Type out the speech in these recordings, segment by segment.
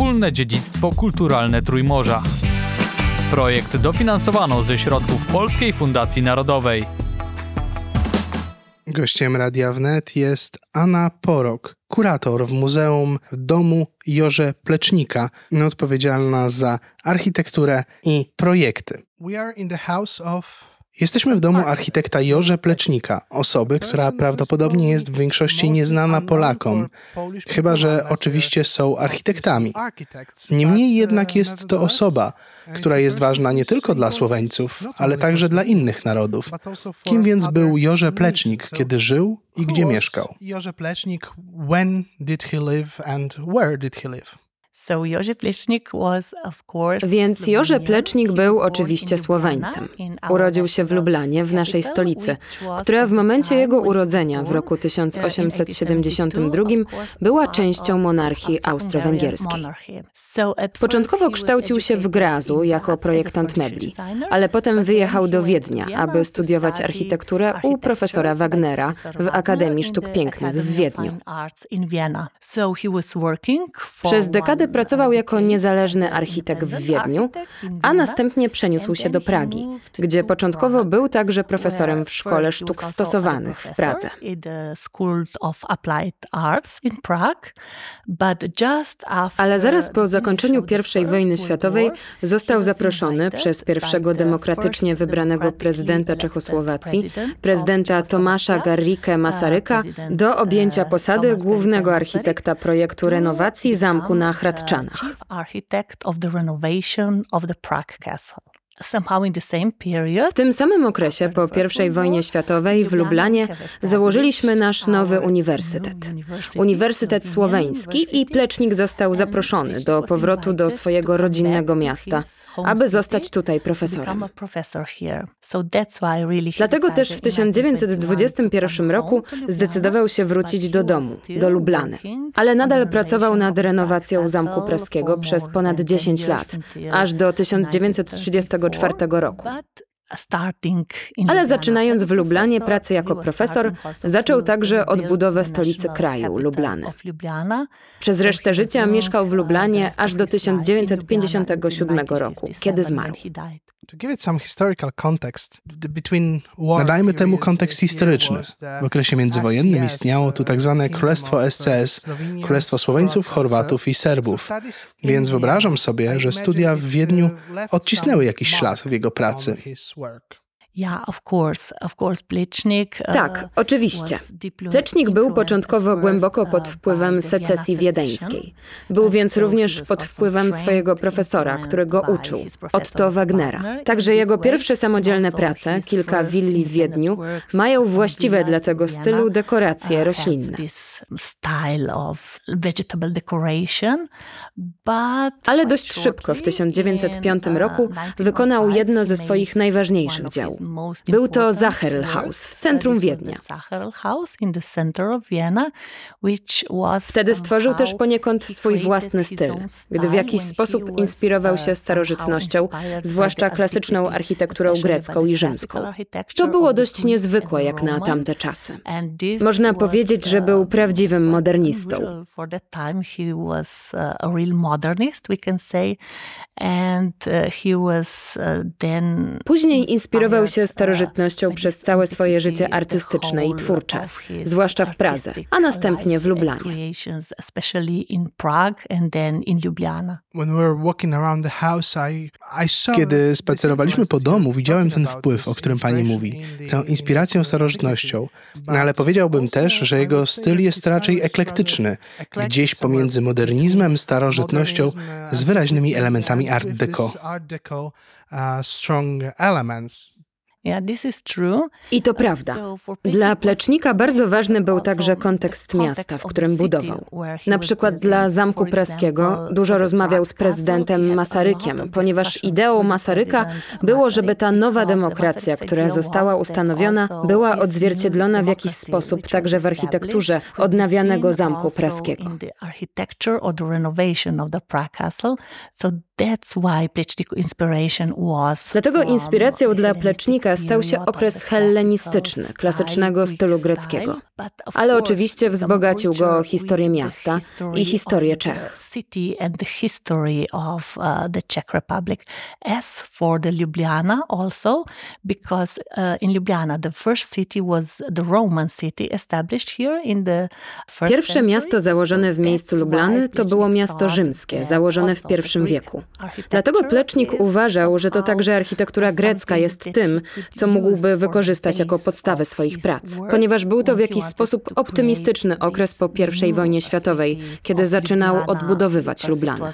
wspólne dziedzictwo kulturalne Trójmorza. Projekt dofinansowano ze środków Polskiej Fundacji Narodowej. Gościem Radia Wnet jest Anna Porok, kurator w Muzeum w Domu Jorze Plecznika, odpowiedzialna za architekturę i projekty. We are in the house of Jesteśmy w domu architekta Jorze Plecznika, osoby, która prawdopodobnie jest w większości nieznana Polakom, chyba że oczywiście są architektami. Niemniej jednak jest to osoba, która jest ważna nie tylko dla Słoweńców, ale także dla innych narodów. Kim więc był Jorze Plecznik, kiedy żył i gdzie mieszkał? Jorze Plecznik, when did he live and where did he live? Więc Jorze Plecznik był oczywiście Słoweńcem. Urodził się w Lublanie, w naszej stolicy, która w momencie jego urodzenia w roku 1872 była częścią monarchii austro-węgierskiej. Początkowo kształcił się w Grazu jako projektant mebli, ale potem wyjechał do Wiednia, aby studiować architekturę u profesora Wagnera w Akademii Sztuk Pięknych w Wiedniu. Przez dekadę pracował jako niezależny architekt w Wiedniu, a następnie przeniósł się do Pragi, gdzie początkowo był także profesorem w Szkole Sztuk Stosowanych w Pradze. Ale zaraz po zakończeniu I wojny światowej został zaproszony przez pierwszego demokratycznie wybranego prezydenta Czechosłowacji, prezydenta Tomasza Garrike Masaryka, do objęcia posady głównego architekta projektu renowacji zamku na Hradczanach. W tym samym okresie, po I wojnie światowej, w Lublanie założyliśmy nasz nowy uniwersytet. Uniwersytet Słoweński i Plecznik został zaproszony do powrotu do swojego rodzinnego miasta, aby zostać tutaj profesorem. Dlatego też w 1921 roku zdecydował się wrócić do domu, do Lublany, ale nadal pracował nad renowacją Zamku Praskiego przez ponad 10 lat, aż do 1934 roku. Ale zaczynając w Lublanie pracę jako profesor, zaczął także odbudowę stolicy kraju, Lublany. Przez resztę życia mieszkał w Lublanie aż do 1957 roku, kiedy zmarł. Nadajmy temu kontekst historyczny. W okresie międzywojennym istniało tu tak zwane Królestwo SCS, Królestwo Słoweńców, Chorwatów i Serbów. Więc wyobrażam sobie, że studia w Wiedniu odcisnęły jakiś ślad w jego pracy. clerk tak, oczywiście. Plecznik był początkowo głęboko pod uh, wpływem secesji wiedeńskiej. Był więc również pod wpływem swojego profesora, który go uczył, Otto Wagnera. Także jego pierwsze samodzielne prace, kilka willi w Wiedniu, mają właściwe dla tego stylu dekoracje uh, roślinne. Ale dość szybko, w 1905 roku, wykonał jedno ze swoich najważniejszych dzieł. Był to Zacherlhaus w centrum Wiednia. Wtedy stworzył też poniekąd swój własny styl, gdy w jakiś sposób inspirował się starożytnością, zwłaszcza klasyczną architekturą grecką i rzymską. To było dość niezwykłe jak na tamte czasy. Można powiedzieć, że był prawdziwym modernistą. Później inspirował się starożytnością przez całe swoje życie artystyczne i twórcze, zwłaszcza w Pradze, a następnie w Lublanie. Kiedy spacerowaliśmy po domu, widziałem ten wpływ, o którym pani mówi, tę inspirację starożytnością, no ale powiedziałbym też, że jego styl jest raczej eklektyczny, gdzieś pomiędzy modernizmem, starożytnością, z wyraźnymi elementami art deco. strong elements. I to prawda. Dla Plecznika bardzo ważny był także kontekst miasta, w którym budował. Na przykład dla Zamku Praskiego dużo rozmawiał z prezydentem Masarykiem, ponieważ ideą Masaryka było, żeby ta nowa demokracja, która została ustanowiona, była odzwierciedlona w jakiś sposób także w architekturze odnawianego Zamku Praskiego. Dlatego inspiracją dla Plecznika epokę stał się okres hellenistyczny, klasycznego stylu greckiego. Ale oczywiście wzbogacił go historię miasta i historię Czech. uh. As for the Ljubljana also, because uh, in Ljubljana the first city was the Roman city established here in the Pierwsze miasto założone w miejscu Lublany to było miasto rzymskie, założone w Greek wieku. Dlatego Plecznik uważał, że to także architektura grecka jest tym, co mógłby wykorzystać jako podstawę swoich prac, ponieważ był to w jakiś sposób optymistyczny okres po I wojnie światowej, kiedy zaczynał odbudowywać Lublanę.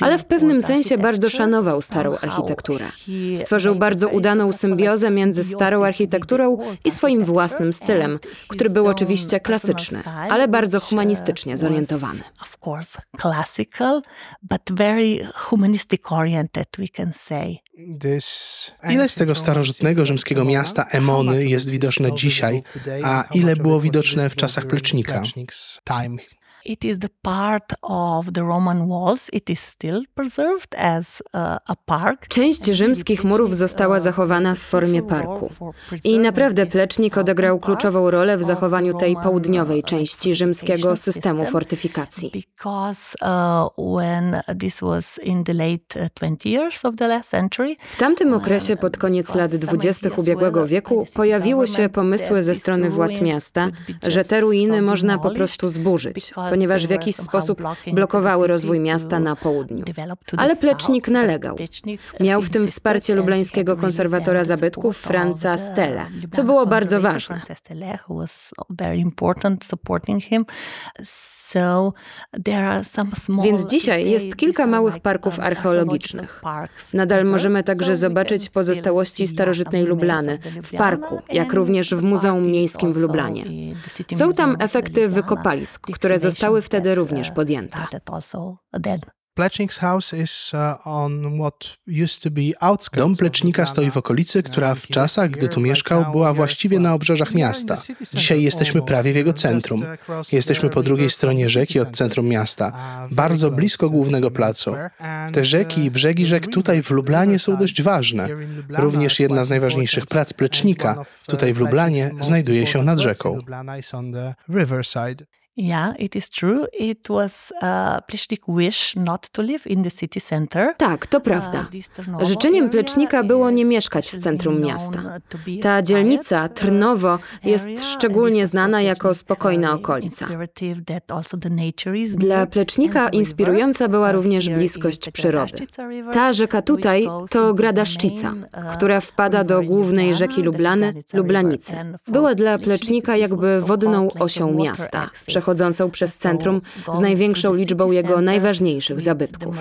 Ale w pewnym sensie bardzo szanował starą architekturę. Stworzył bardzo udaną symbiozę między starą architekturą i swoim własnym stylem, który był oczywiście klasyczny, ale bardzo uh, humanistycznie zorientowany. Of course, classical, but very humanistic oriented, we can say. Ile z tego starożytnego rzymskiego miasta Emony jest widoczne dzisiaj, a ile było widoczne w czasach Plecznika? It is the part of the Roman walls. It is still preserved as uh, a park. Część rzymskich murów została zachowana w formie parku. I naprawdę Plecznik odegrał kluczową rolę w zachowaniu tej południowej części rzymskiego systemu fortyfikacji. Because uh, when this was in the late uh, 20 years of the last century, W tamtym okresie, pod koniec lat dwudziestych ubiegłego wieku, pojawiły się pomysły ze strony władz miasta, że te ruiny można po prostu zburzyć, ponieważ w jakiś sposób blokowały rozwój miasta na południu. Ale Plecznik nalegał. Miał w tym wsparcie lublańskiego konserwatora zabytków Franza Stelle, co było bardzo ważne. Więc dzisiaj jest kilka małych parków archeologicznych. Nadal możemy także zobaczyć pozostałości starożytnej Lublany w parku, jak również w Muzeum Miejskim w Lublanie. Są tam efekty wykopalisk, które zostały wtedy również podjęte. Uh, be outskirts Dom Plecznika stoi w okolicy, która w czasach, gdy tu mieszkał, była właściwie na obrzeżach miasta. Dzisiaj jesteśmy prawie w jego centrum. Jesteśmy po drugiej stronie rzeki od centrum miasta, bardzo blisko głównego placu. Te rzeki i brzegi rzek tutaj w Lublanie są dość ważne. Również jedna z najważniejszych prac Plecznika tutaj w Lublanie znajduje się nad rzeką. Yeah, it is true. It was uh, Plecznik wish not to live in the city center. Tak, to prawda. Życzeniem Plecznika było nie mieszkać w centrum miasta. Ta dzielnica, Trnowo, jest szczególnie znana jako spokojna okolica. Dla Plecznika inspirująca była również bliskość przyrody. Ta rzeka tutaj to Gradaszczyca, która wpada do głównej rzeki Lublany, Lublanicy. Była dla Plecznika jakby wodną osią miasta, przechodzącą przez centrum z największą liczbą jego najważniejszych zabytków.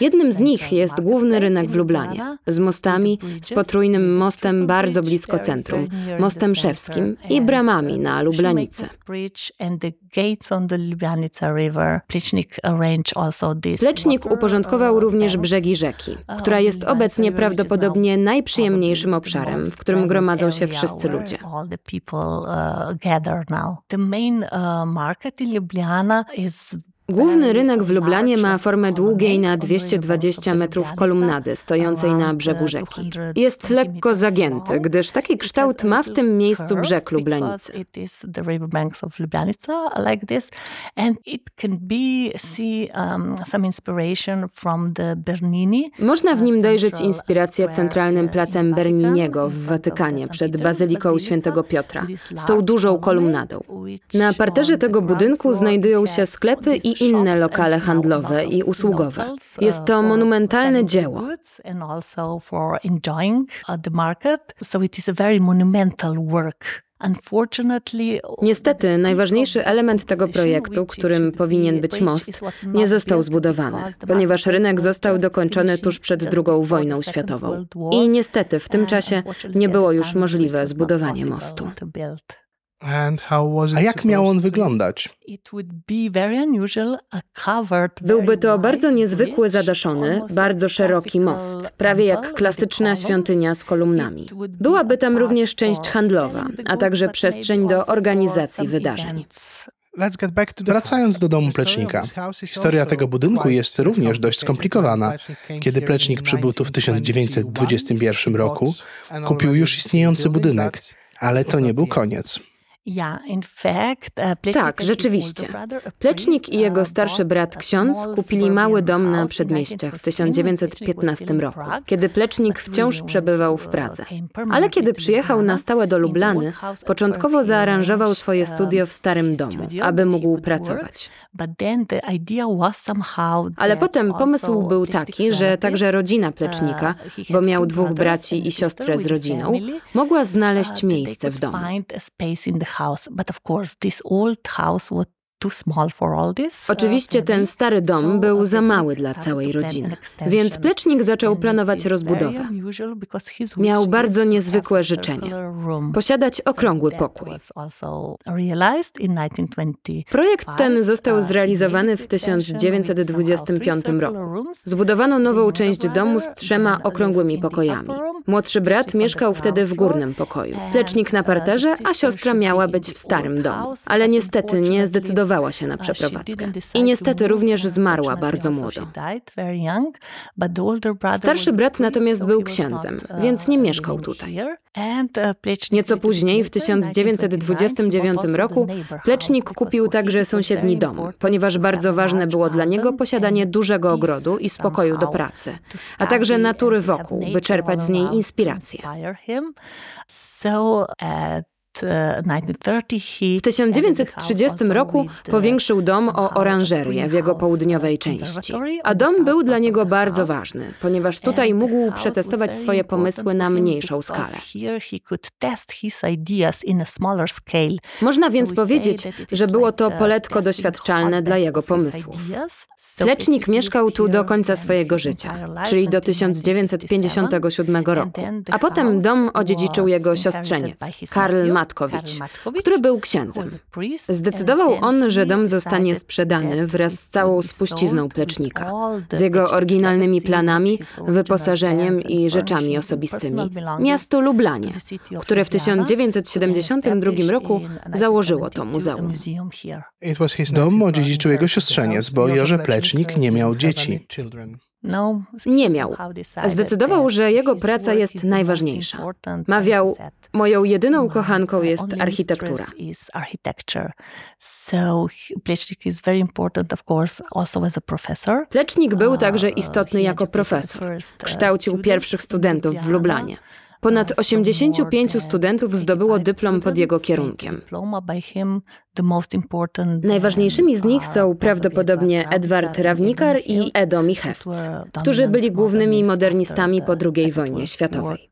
Jednym z nich jest główny rynek w Lublanie, z mostami, z potrójnym mostem bardzo blisko centrum, mostem szewskim i bramami na Lublanicę. Plecznik uporządkował również brzegi rzeki, która jest obecnie prawdopodobnie najprzyjemniejszym obszarem, w którym gromadzą się wszyscy ludzie. gotcha. all the people uh, gather now. The main uh, market in Ljubljana is Główny rynek w Lublanie ma formę długiej na 220 metrów kolumnady stojącej na brzegu rzeki. Jest lekko zagięty, gdyż taki kształt ma w tym miejscu brzeg Lublanicy. Można w nim dojrzeć inspirację centralnym placem Berniniego w Watykanie przed Bazyliką Świętego Piotra, z tą dużą kolumnadą. Na parterze tego budynku znajdują się sklepy i inne lokale handlowe i usługowe. Jest to monumentalne dzieło. Niestety, najważniejszy element tego projektu, którym powinien być most, nie został zbudowany, ponieważ rynek został dokończony tuż przed II wojną światową. I niestety w tym czasie nie było już możliwe zbudowanie mostu. And how was it A jak miał on wyglądać? Byłby to bardzo niezwykły, zadaszony, bardzo szeroki most, prawie jak klasyczna świątynia z kolumnami. Byłaby tam również część handlowa, a także przestrzeń do organizacji wydarzeń. Wracając do domu Plecznika. Historia tego budynku jest również dość skomplikowana. Kiedy Plecznik przybył tu w 1921 roku, 1921 kupił już istniejący budynek, ale to nie był koniec. Uh, Tak, rzeczywiście. Plecznik i jego uh, starszy brat ksiądz kupili mały dom na przedmieściach w 1915, 1915 roku, kiedy Plecznik wciąż przebywał w Pradze. Ale kiedy przyjechał na stałe do Lublany, początkowo zaaranżował swoje studio w starym domu, aby mógł pracować. Ale potem pomysł był taki, że także rodzina Plecznika, bo miał dwóch braci i siostrę z rodziną, mogła znaleźć miejsce w domu. Oczywiście ten stary dom był za mały dla całej rodziny, więc Plecznik zaczął planować rozbudowę. Miał bardzo niezwykłe życzenie. Posiadać okrągły pokój. Projekt ten został zrealizowany w 1925 roku. Zbudowano nową część domu z trzema okrągłymi pokojami. Młodszy brat mieszkał wtedy w górnym pokoju. Plecznik na parterze, a siostra miała być w starym domu. Ale niestety nie zdecydowała się na przeprowadzkę. I niestety również zmarła bardzo młodo. Starszy brat natomiast był księdzem, więc nie mieszkał tutaj. Nieco później, w 1929 roku, Plecznik kupił także sąsiedni dom, ponieważ bardzo ważne było dla niego posiadanie dużego ogrodu i spokoju do pracy, a także natury wokół, by czerpać z niej inspirację. W 1930 roku powiększył dom o oranżerię w jego południowej części. A dom był dla niego bardzo ważny, ponieważ tutaj mógł przetestować swoje pomysły na mniejszą skalę. Można więc powiedzieć, że było to poletko doświadczalne dla jego pomysłów. Plecznik mieszkał tu do końca swojego życia, czyli do 1957 roku, a potem dom odziedziczył jego siostrzeniec, Karl Matkowicz, który był księdzem. Zdecydował on, że dom zostanie sprzedany wraz z całą spuścizną Plecznika, z jego oryginalnymi planami, wyposażeniem i rzeczami osobistymi, miastu Lublanie, które w 1972 roku założyło to muzeum. Dom odziedziczył jego siostrzeniec, bo Joże Plecznik nie miał dzieci. Nie miał. Zdecydował, że jego praca jest najważniejsza. Mawiał, moją jedyną kochanką jest architektura. Plecznik był także istotny jako profesor. Kształcił pierwszych studentów w Lublanie. Ponad 85 studentów zdobyło dyplom pod jego kierunkiem. Najważniejszymi z nich są prawdopodobnie Edward Rawnikar i Edo Michewc, którzy byli głównymi modernistami po II wojnie światowej.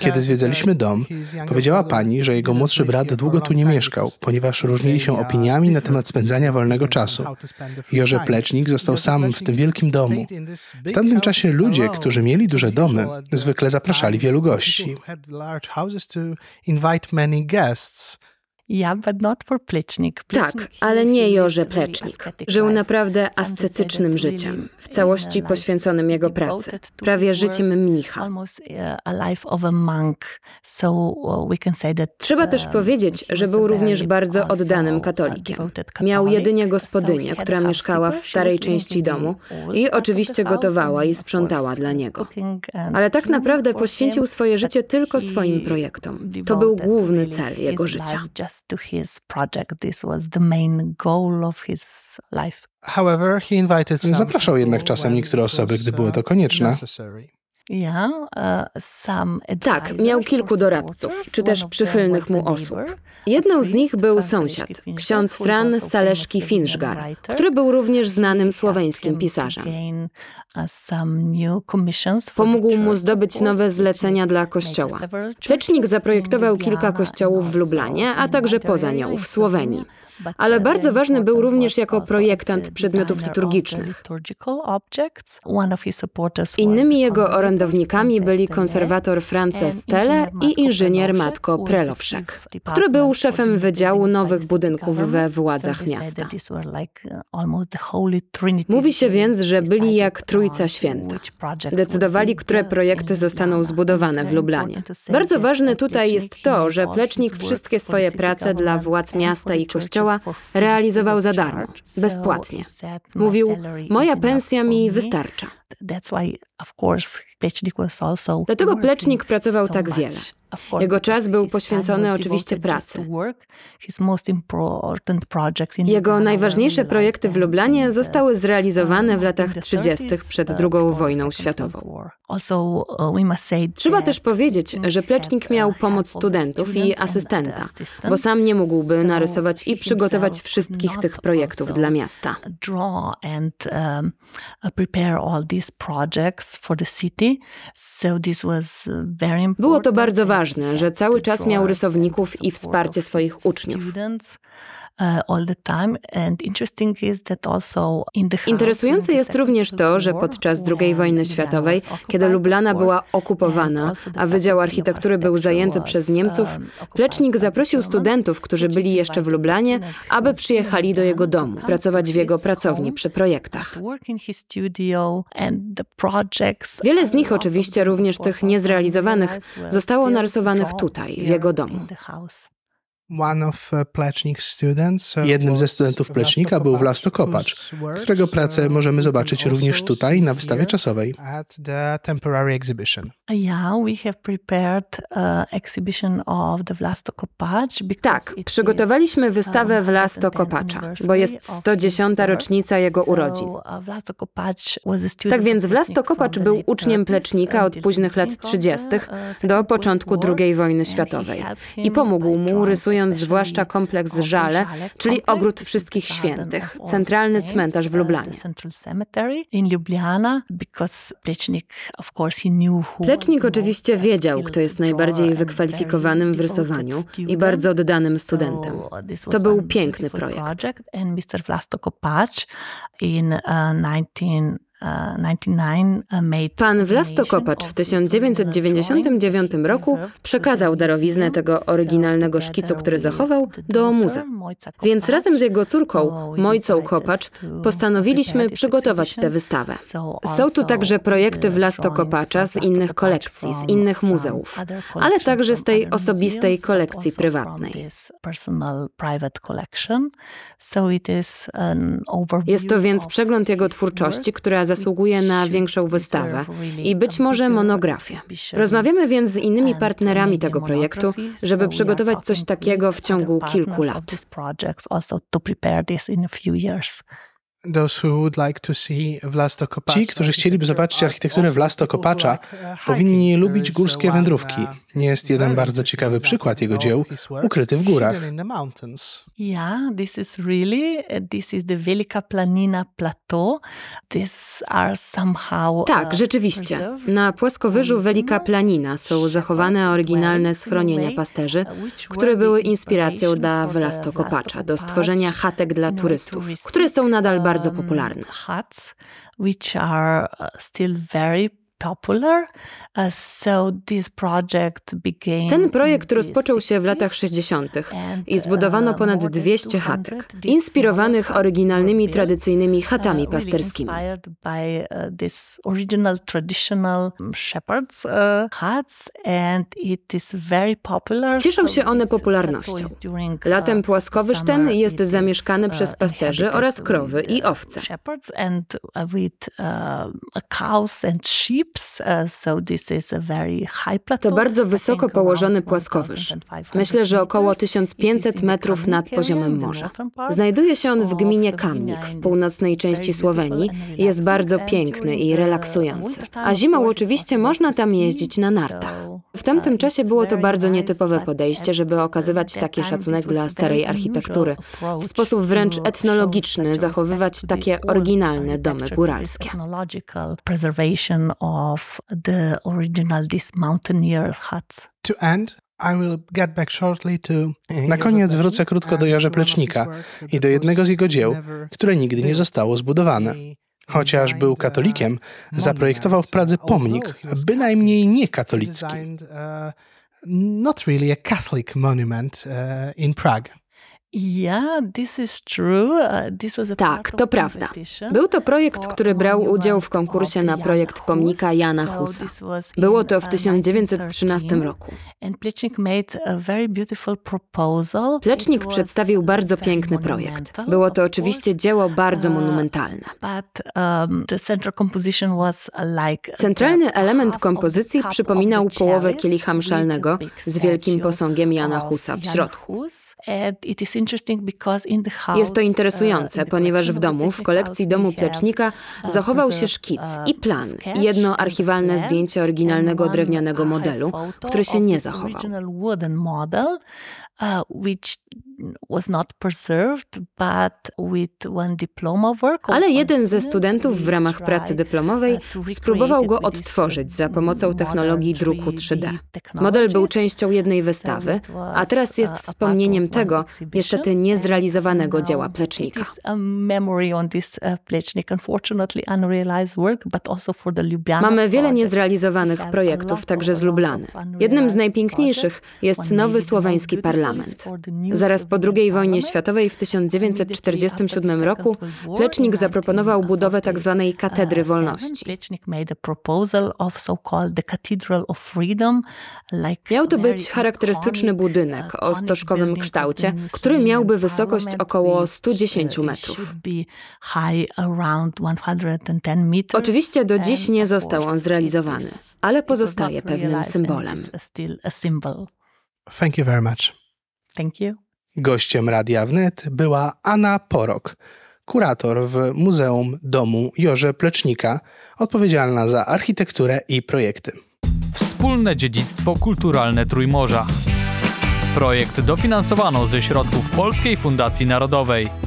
Kiedy zwiedzaliśmy dom, powiedziała pani, że jego młodszy brat długo tu nie mieszkał, ponieważ różnili się opiniami na temat spędzania wolnego czasu. Joże Plecznik został sam w tym wielkim domu. W tamtym czasie ludzie, którzy mieli duże domy, zwykle zapraszali wielu gości. Tak, ale nie Joże Plecznik. Żył naprawdę ascetycznym życiem, w całości poświęconym jego pracy, prawie życiem mnicha. Trzeba też powiedzieć, że był również bardzo oddanym katolikiem. Miał jedynie gospodynię, która mieszkała w starej części domu i oczywiście gotowała i sprzątała dla niego. Ale tak naprawdę poświęcił swoje życie tylko swoim projektom. To był główny cel jego życia. To his project. This was the main goal of his life. However, he invited some Zapraszał jednak czasem niektóre osoby, gdy było uh, to konieczne. Some Tak, miał kilku doradców, czy też przychylnych mu osób. Jedną z nich był sąsiad, ksiądz Fran Saleszki Finżgar, który był również znanym słoweńskim pisarzem. Pomógł mu zdobyć nowe zlecenia dla kościoła. churches zaprojektował kilka kościołów w Lublanie, a także poza nią, w Słowenii. Ale bardzo ważny był również jako projektant przedmiotów liturgicznych. Innymi jego orędownikami byli konserwator France Stelle i inżynier Matko Prelowszek, który był szefem Wydziału Nowych Budynków we władzach miasta. Mówi się więc, że byli jak Trójca Święta. Decydowali, które projekty zostaną zbudowane w Lublanie. Bardzo ważne tutaj jest to, że Plecznik wszystkie swoje prace dla władz miasta i kościoła realizował za darmo, bezpłatnie. Mówił, moja pensja mi wystarcza. Dlatego Plecznik pracował tak wiele. Jego czas był poświęcony oczywiście pracy. Jego najważniejsze projekty w Lublanie zostały zrealizowane w latach 30. przed II wojną światową. Trzeba też powiedzieć, że Plecznik miał pomoc studentów i asystenta, bo sam nie mógłby narysować i przygotować wszystkich tych projektów dla miasta. Było to bardzo ważne, że cały czas miał rysowników i wsparcie swoich uczniów. Interesujące jest również to, że podczas II wojny światowej, kiedy Lublana była okupowana, a Wydział Architektury był zajęty przez Niemców, Plecznik zaprosił studentów, którzy byli jeszcze w Lublanie, aby przyjechali do jego domu, pracować w jego pracowni przy projektach. Wiele z nich oczywiście, również tych niezrealizowanych, zostało narysowanych tutaj, w jego domu. Uh, Jednym ze studentów Plecznika był Vlasto Kopacz, którego pracę możemy zobaczyć również tutaj na wystawie czasowej. Tak, przygotowaliśmy wystawę Vlasto Kopacza, bo jest 110. rocznica jego urodzin. Tak więc Vlasto Kopacz był uczniem Plecznika od późnych lat 30. do początku II wojny światowej i pomógł mu rysując zwłaszcza kompleks Żale, czyli Ogród Wszystkich Świętych, centralny cmentarz w Lublanie. Plecznik oczywiście wiedział, kto jest najbardziej wykwalifikowanym w rysowaniu i bardzo oddanym studentem. To był piękny projekt. Pan Vlasto Kopacz w 1999 roku przekazał darowiznę tego oryginalnego szkicu, który zachował, do muzeum. Więc razem z jego córką, Mojcą Kopacz, postanowiliśmy przygotować tę wystawę. Są tu także projekty Vlasto Kopacza z innych kolekcji, z innych muzeów, ale także z tej osobistej kolekcji prywatnej. Jest to więc przegląd jego twórczości, która zasługuje na większą wystawę i być może monografię. Rozmawiamy więc z innymi partnerami tego projektu, żeby przygotować coś takiego w ciągu kilku lat. Ci, którzy chcieliby zobaczyć architekturę Vlasto Kopacza, powinni lubić górskie wędrówki. Jest jeden bardzo ciekawy przykład jego dzieł, ukryty w górach. Yeah, this is really, this is the Velika Planina Plateau. These are somehow Tak, rzeczywiście. Na płaskowyżu Velika Planina są zachowane oryginalne schronienia pasterzy, które były inspiracją dla Vlasto Kopacza do stworzenia chatek dla turystów, które są nadal bardzo popularne. Huts, which are uh, still very popular. Uh, so this project began Ten projekt rozpoczął się w 60s latach 60. and, i zbudowano uh, ponad more than 200 200 chatek, inspirowanych oryginalnymi tradycyjnymi chatami uh, really pasterskimi. inspired by this original traditional um, shepherds huts and it is very popular. Cieszą się one popularnością. Latem uh, płaskowyż summer ten jest zamieszkany przez pasterzy oraz krowy i owce. Shepherds and with cows and sheep. Uh, plateau. To bardzo wysoko położony płaskowyż. 1500 Myślę, że około meters. 1500 metrów nad poziomem morza. Znajduje się on w gminie Kamnik w północnej części Słowenii i jest bardzo piękny i relaksujący. A zimą oczywiście można tam jeździć na nartach. W tamtym czasie było to bardzo nietypowe podejście, żeby okazywać taki szacunek dla starej architektury. W sposób wręcz etnologiczny zachowywać takie oryginalne domy góralskie. Of the original these mountaineer huts. To end, I will get back shortly to Na koniec wrócę krótko do Jorze Plecznika i do jednego z jego dzieł, które nigdy nie zostało zbudowane. Chociaż był katolikiem, zaprojektował w Pradze pomnik, bynajmniej nie katolicki. uh, Not really a Catholic monument uh, in Prague. Tak, part to prawda. Był to projekt, który brał udział w konkursie na projekt pomnika. Jana Husa. Było to w uh, 1913 1913 roku. Plecznik przedstawił bardzo piękny projekt. Było to oczywiście dzieło bardzo uh, monumentalne. um, Centralny element kompozycji przypominał połowę kielicha mszalnego z wielkim posągiem Jana Husa w środku. Jest to uh, interesujące, in the ponieważ w domu, w kolekcji domu Plecznika, uh, zachował się szkic uh, i plan, jedno archiwalne zdjęcie oryginalnego drewnianego modelu, który się nie zachował. Was not preserved, but with one diploma work Ale jeden ze student, studentów w ramach pracy dyplomowej uh, spróbował go odtworzyć za pomocą technologii druku 3D 3D. Model był częścią jednej wystawy, a teraz jest wspomnieniem tego, niestety niezrealizowanego dzieła Plecznika. Uh, Mamy wiele niezrealizowanych projektów także z Lublany. Jednym z najpiękniejszych jest nowy słoweński parlament. Zaraz po II wojnie światowej w 1947 Immediately roku Plecznik zaproponował budowę tzw. 1947, Katedry uh, Wolności. Miał to być charakterystyczny budynek uh, o stożkowym kształcie, który miałby wysokość około which, 110 uh, it metrów. should be high around 110 meters. Oczywiście do dziś nie został on zrealizowany, ale pozostaje pewnym symbolem. Thank you very much. Thank you. Gościem Radia Wnet była Anna Porok, kurator w Muzeum Domu Jorze Plecznika, odpowiedzialna za architekturę i projekty. Wspólne dziedzictwo kulturalne Trójmorza. Projekt dofinansowano ze środków Polskiej Fundacji Narodowej.